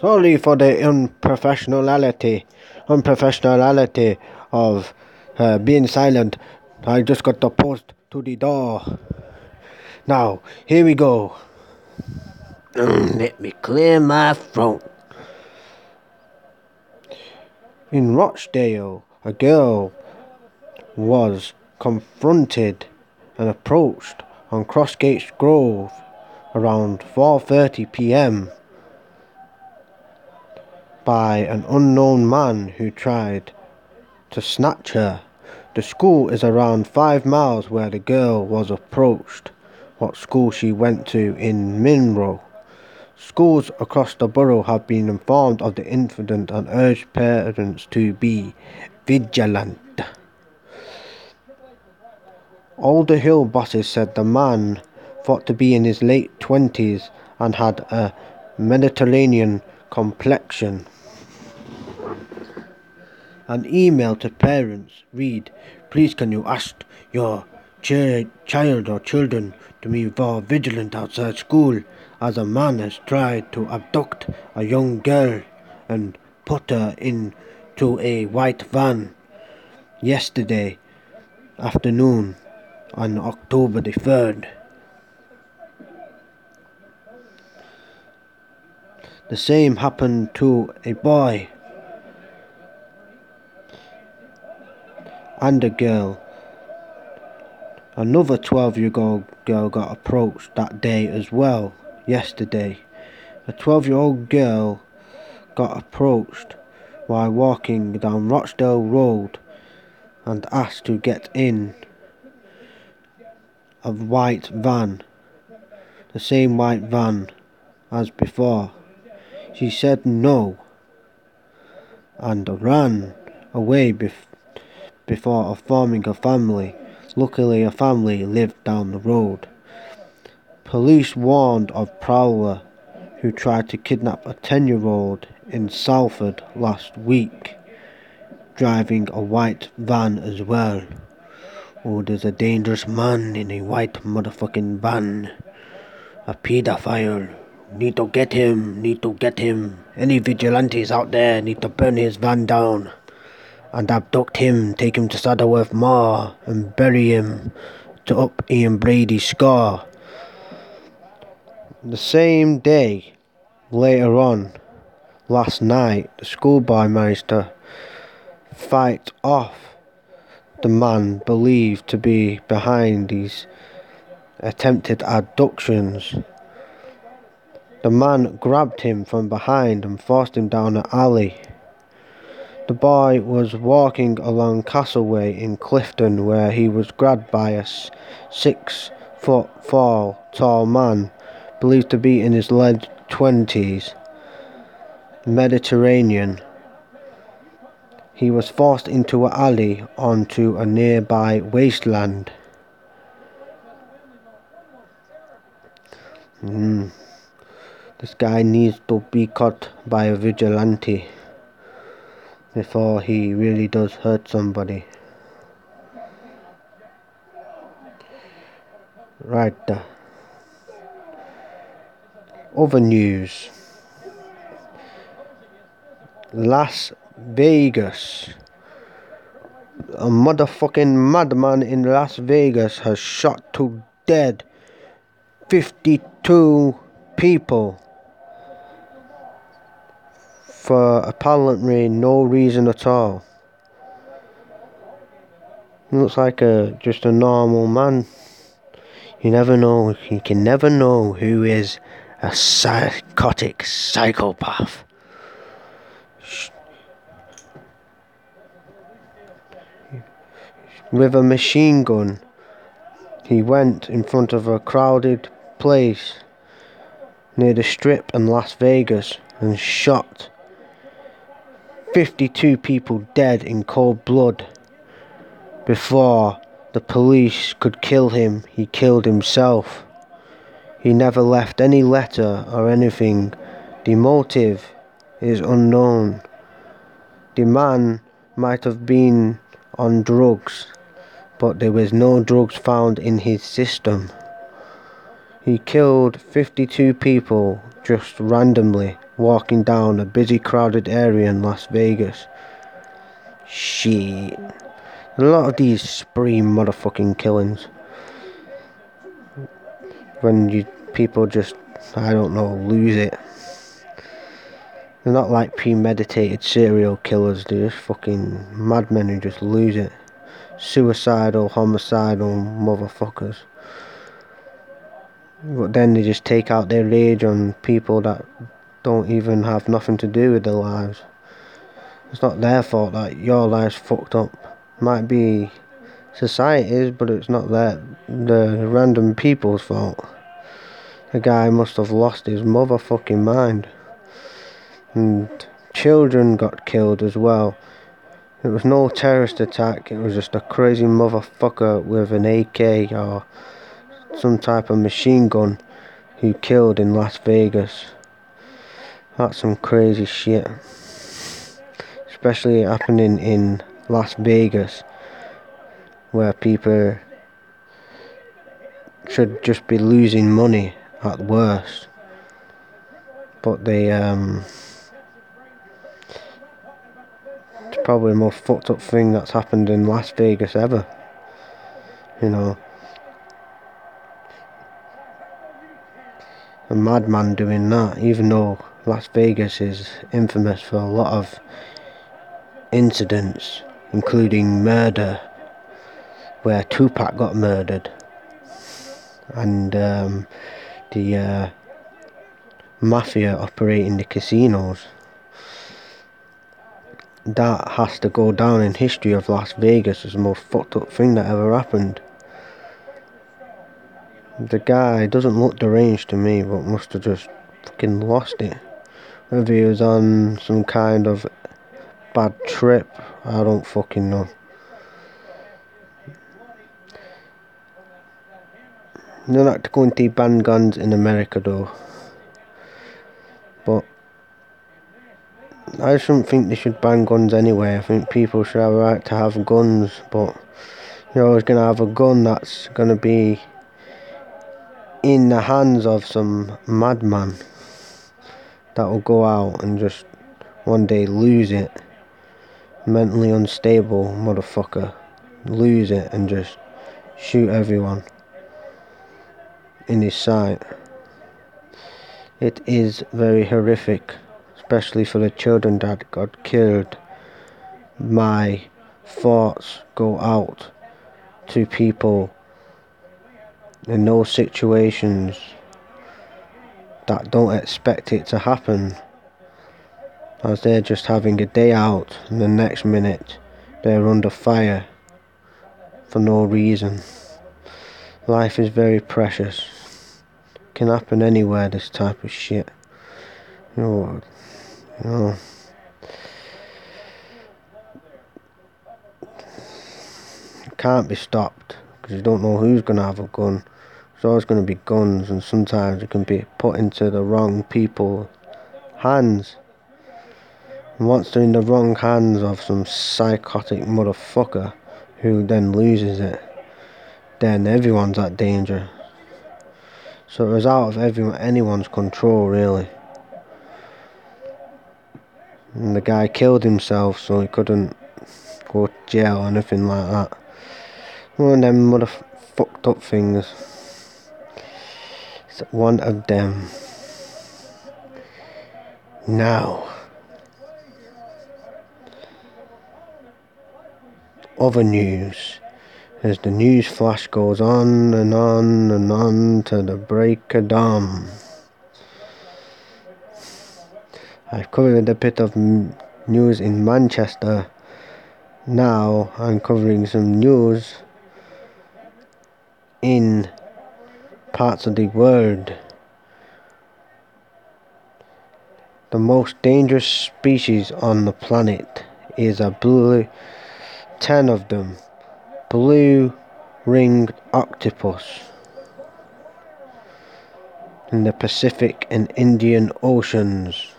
Sorry for the unprofessionality, unprofessionality of uh, being silent. I just got the post to the door. Now, here we go. Mm, let me clear my throat. In Rochdale, a girl was confronted and approached on Crossgates Grove around 4:30 p.m. by an unknown man who tried to snatch her. The school is around 5 miles where the girl was approached, what school she went to in Minro. Schools across the borough have been informed of the incident and urged parents to be vigilant. Alder Hill bosses said the man thought to be in his late 20s and had a Mediterranean complexion. An email to parents read, Please can you ask your ch- child or children to be more vigilant outside school as a man has tried to abduct a young girl and put her into a white van yesterday afternoon on October the 3rd. The same happened to a boy and a girl. Another 12 year old girl got approached that day as well, yesterday. A 12 year old girl got approached while walking down Rochdale Road and asked to get in a white van, the same white van as before. She said no and ran away bef- before forming a family. Luckily, a family lived down the road. Police warned of Prowler, who tried to kidnap a 10 year old in Salford last week, driving a white van as well. Oh, there's a dangerous man in a white motherfucking van. A pedophile. Need to get him, need to get him. Any vigilantes out there need to burn his van down and abduct him, take him to Saddleworth Moor and bury him to up Ian Brady's scar. The same day, later on, last night, the schoolboy managed to fight off the man believed to be behind these attempted abductions. The man grabbed him from behind and forced him down an alley. The boy was walking along Castleway in Clifton where he was grabbed by a six foot four tall man believed to be in his late twenties. Mediterranean. He was forced into an alley onto a nearby wasteland. Mm. This guy needs to be caught by a vigilante before he really does hurt somebody. Right. Other news. Las Vegas. A motherfucking madman in Las Vegas has shot to dead 52 people for apparently no reason at all. He looks like a just a normal man. You never know. You can never know who is a psychotic psychopath. With a machine gun, he went in front of a crowded place near the strip in Las Vegas and shot 52 people dead in cold blood. Before the police could kill him, he killed himself. He never left any letter or anything. The motive is unknown. The man might have been on drugs, but there was no drugs found in his system. He killed 52 people just randomly walking down a busy crowded area in Las Vegas. Shit. A lot of these spree motherfucking killings. When you people just I don't know, lose it. They're not like premeditated serial killers, they're just fucking madmen who just lose it. Suicidal, homicidal motherfuckers. But then they just take out their rage on people that don't even have nothing to do with their lives. It's not their fault that your life's fucked up. Might be society's, but it's not that the random people's fault. The guy must have lost his motherfucking mind. And children got killed as well. It was no terrorist attack, it was just a crazy motherfucker with an AK or some type of machine gun who killed in Las Vegas. That's some crazy shit. Especially happening in Las Vegas, where people should just be losing money at worst. But they, um, it's probably the most fucked up thing that's happened in Las Vegas ever. You know. a madman doing that, even though Las Vegas is infamous for a lot of incidents, including murder, where Tupac got murdered, and um, the uh, mafia operating the casinos. That has to go down in history of Las Vegas as the most fucked up thing that ever happened. The guy doesn't look deranged to me, but must have just fucking lost it. Whether he was on some kind of bad trip, I don't fucking know. They're not going to ban guns in America though. But I shouldn't think they should ban guns anyway. I think people should have a right to have guns, but you're always to have a gun that's to be in the hands of some madman that will go out and just one day lose it. Mentally unstable motherfucker. Lose it and just shoot everyone in his sight. It is very horrific, especially for the children that got killed. My thoughts go out to people in those situations that don't expect it to happen as they're just having a day out and the next minute they're under fire for no reason. Life is very precious. Can happen anywhere this type of shit. You know, you know. Can't be stopped because you don't know who's gonna have a gun. There's always going to be guns, and sometimes it can be put into the wrong people's hands. And once they're in the wrong hands of some psychotic motherfucker who then loses it, then everyone's at danger. So it was out of everyone, anyone's control, really. And the guy killed himself, so he couldn't go to jail or anything like that. One of them mother fucked up things one of them. Now, other news. As the news flash goes on and on and on to the break of dawn. I've covered a bit of news in Manchester. Now I'm covering some news in parts of the world. The most dangerous species on the planet is a blue, ten of them, blue ringed octopus in the Pacific and Indian Oceans.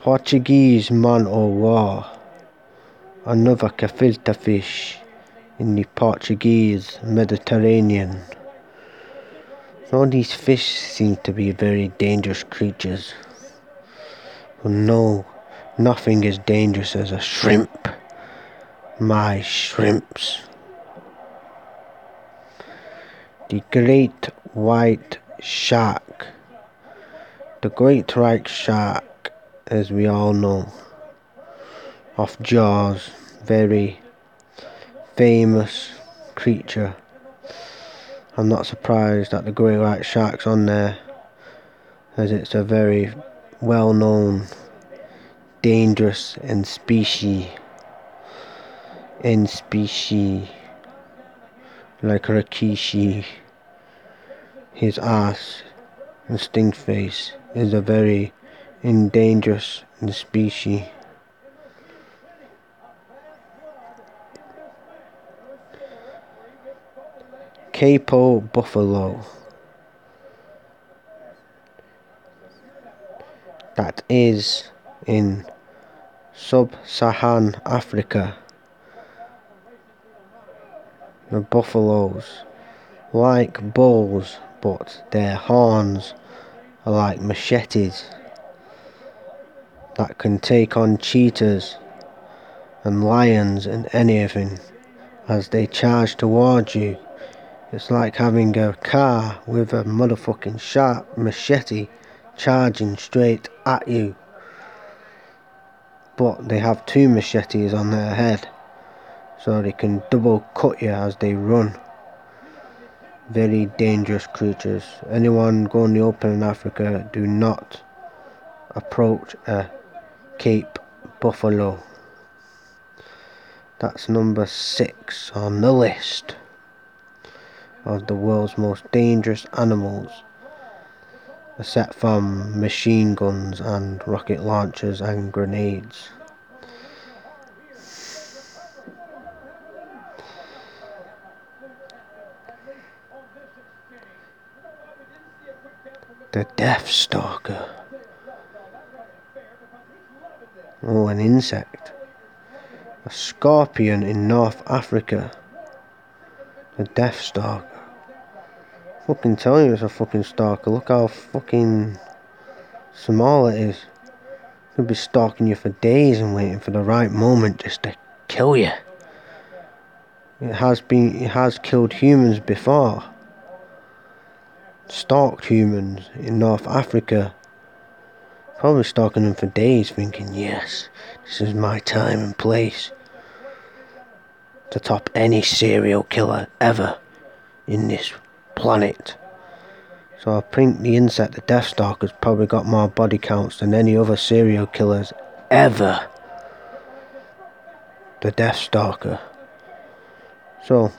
Portuguese man o' war, another gefilte fish in the Portuguese Mediterranean. All these fish seem to be very dangerous creatures. But no, nothing is dangerous as a shrimp. My shrimps. The great white shark. The great white shark, as we all know, of Jaws, very famous creature. I'm not surprised that the great white shark's on there, as it's a very well known, dangerous and species, in species, like Rikishi. His ass and stink face is a very endangered species. Cape buffalo. That is in sub-Saharan Africa. The buffaloes, like bulls, but their horns are like machetes that can take on cheetahs and lions and anything as they charge towards you. It's like having a car with a motherfucking sharp machete charging straight at you. But they have two machetes on their head so they can double cut you as they run. Very dangerous creatures. Anyone going the open in Africa, do not approach a Cape Buffalo. That's number six on the list of the world's most dangerous animals, except from machine guns and rocket launchers and grenades. The Death Stalker. Oh, an insect. A scorpion in North Africa. A Death Stalker. Fucking tell you it's a fucking stalker. Look how fucking small it is. Could be stalking you for days and waiting for the right moment just to kill you. It has been it has killed humans before stalked humans in North Africa. Probably stalking them for days, thinking, yes, this is my time and place to top any serial killer ever in this planet. So I think the insect, the Death Stalker's probably got more body counts than any other serial killers ever. The Death Stalker. So,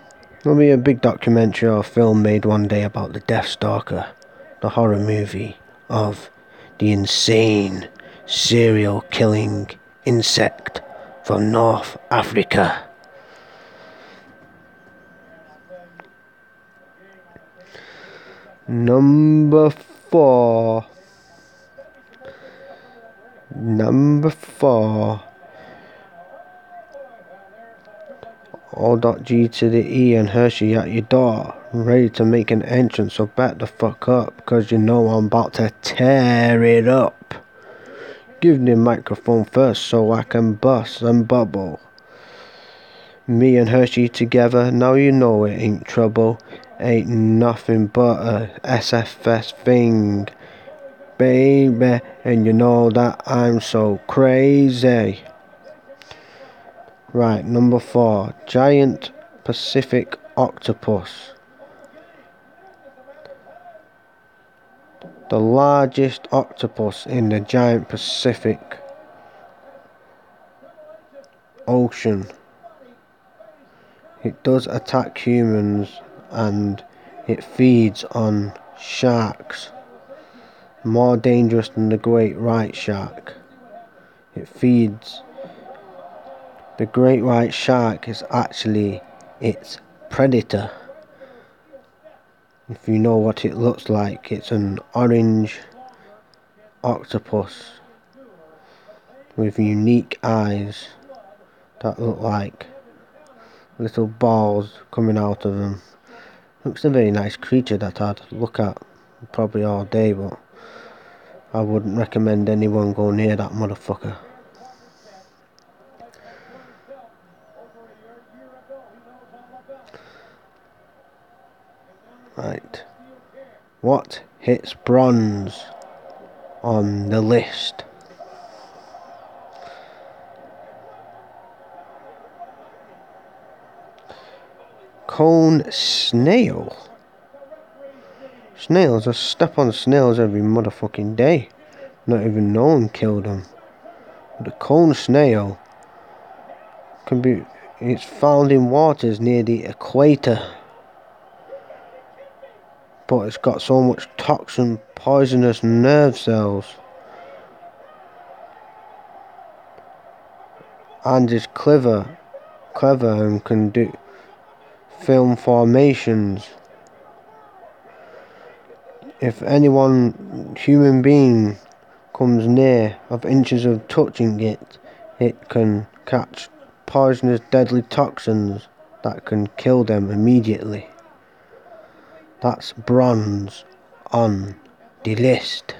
There'll be a big documentary or film made one day about the Death Stalker, the horror movie of the insane serial killing insect from North Africa. Number four. Number four. All dot G to the E and Hershey at your door, ready to make an entrance, so back the fuck up, cause you know I'm about to tear it up. Give me the microphone first so I can bust and bubble. Me and Hershey together, now you know it ain't trouble. Ain't nothing but a SFS thing, baby, and you know that I'm so crazy. Right, number four, giant Pacific octopus. The largest octopus in the giant Pacific Ocean. It does attack humans and it feeds on sharks. More dangerous than the great white shark. It feeds the great white shark is actually its predator. If you know what it looks like, it's an orange octopus with unique eyes that look like little balls coming out of them. Looks a very nice creature that I'd look at probably all day, but I wouldn't recommend anyone go near that motherfucker. Right. What hits bronze on the list? Cone snail. Snails, I step on snails every motherfucking day. Not even know one killed them. But the cone snail can be it's found in waters near the equator but it's got so much toxin, poisonous nerve cells. And is clever, clever and can do film formations. If anyone, human being, comes near of inches of touching it, it can catch poisonous deadly toxins that can kill them immediately. That's bronze on the list.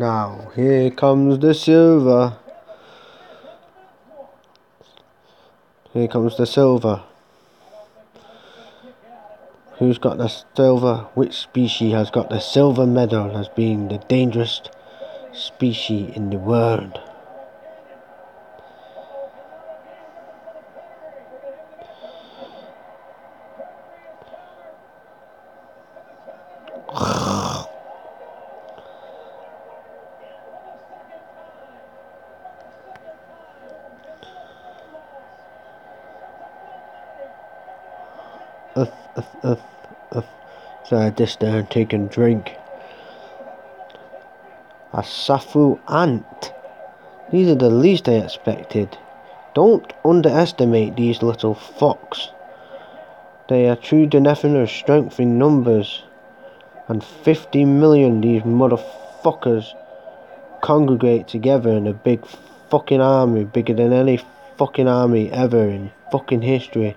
Now, here comes the silver. Here comes the silver. Who's got the silver? Which species has got the silver medal as being the dangerous species in the world? So I just and take a drink. A Siafu ant. These are the least I expected. Don't underestimate these little fucks. They are true definite strength in numbers. And 50 million these motherfuckers congregate together in a big fucking army, bigger than any fucking army ever in fucking history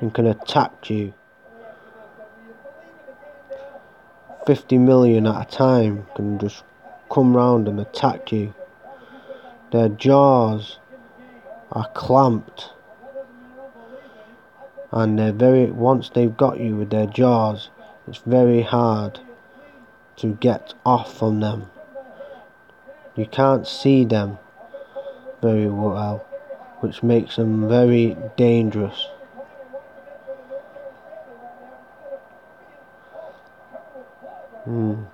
and can attack you 50 million at a time can just come round and attack you. Their jaws are clamped and they're very once they've got you with their jaws it's very hard to get off from them. You can't see them very well which makes them very dangerous. Mm.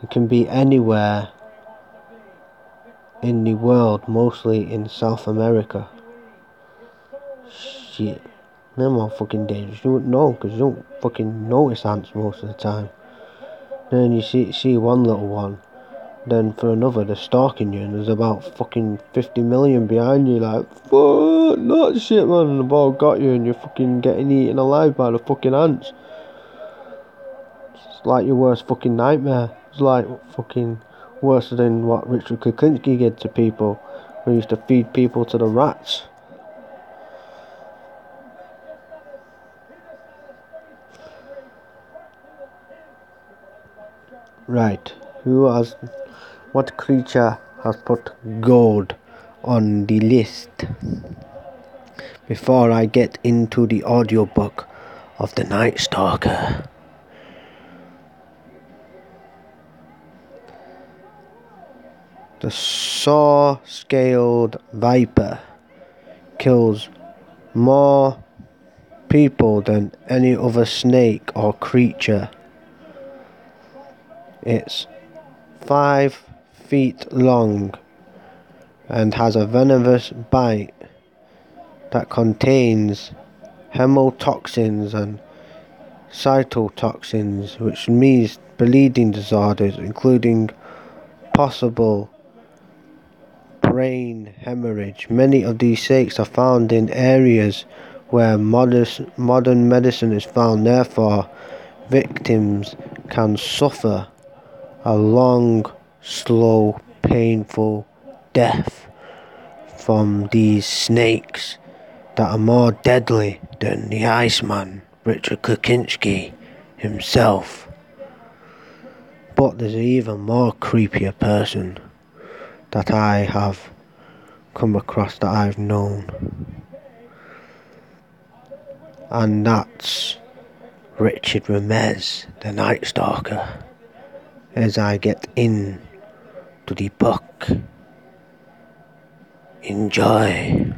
It can be anywhere in the world, mostly in South America. Shit. They're more fucking dangerous. You wouldn't know because you don't fucking notice ants most of the time. Then you see see one little one, then for another they're stalking you and there's about fucking 50 million behind you like, fuck, not shit man, and the ball got you and you're fucking getting eaten alive by the fucking ants like your worst fucking nightmare. It's like fucking worse than what Richard Kuklinski did to people. We used to feed people to the rats. Right. Who has what creature has put gold on the list? Before I get into the audiobook of the Night Stalker. The saw scaled viper kills more people than any other snake or creature. It's five feet long and has a venomous bite that contains hemotoxins and cytotoxins, which means bleeding disorders, including possible brain hemorrhage. Many of these snakes are found in areas where modern medicine is found. Therefore, victims can suffer a long, slow, painful death from these snakes that are more deadly than the Iceman, Richard Kuklinski himself. But there's an even more creepier person that I have come across that I've known. And that's Richard Ramirez, the Night Stalker. As I get in to the book. Enjoy.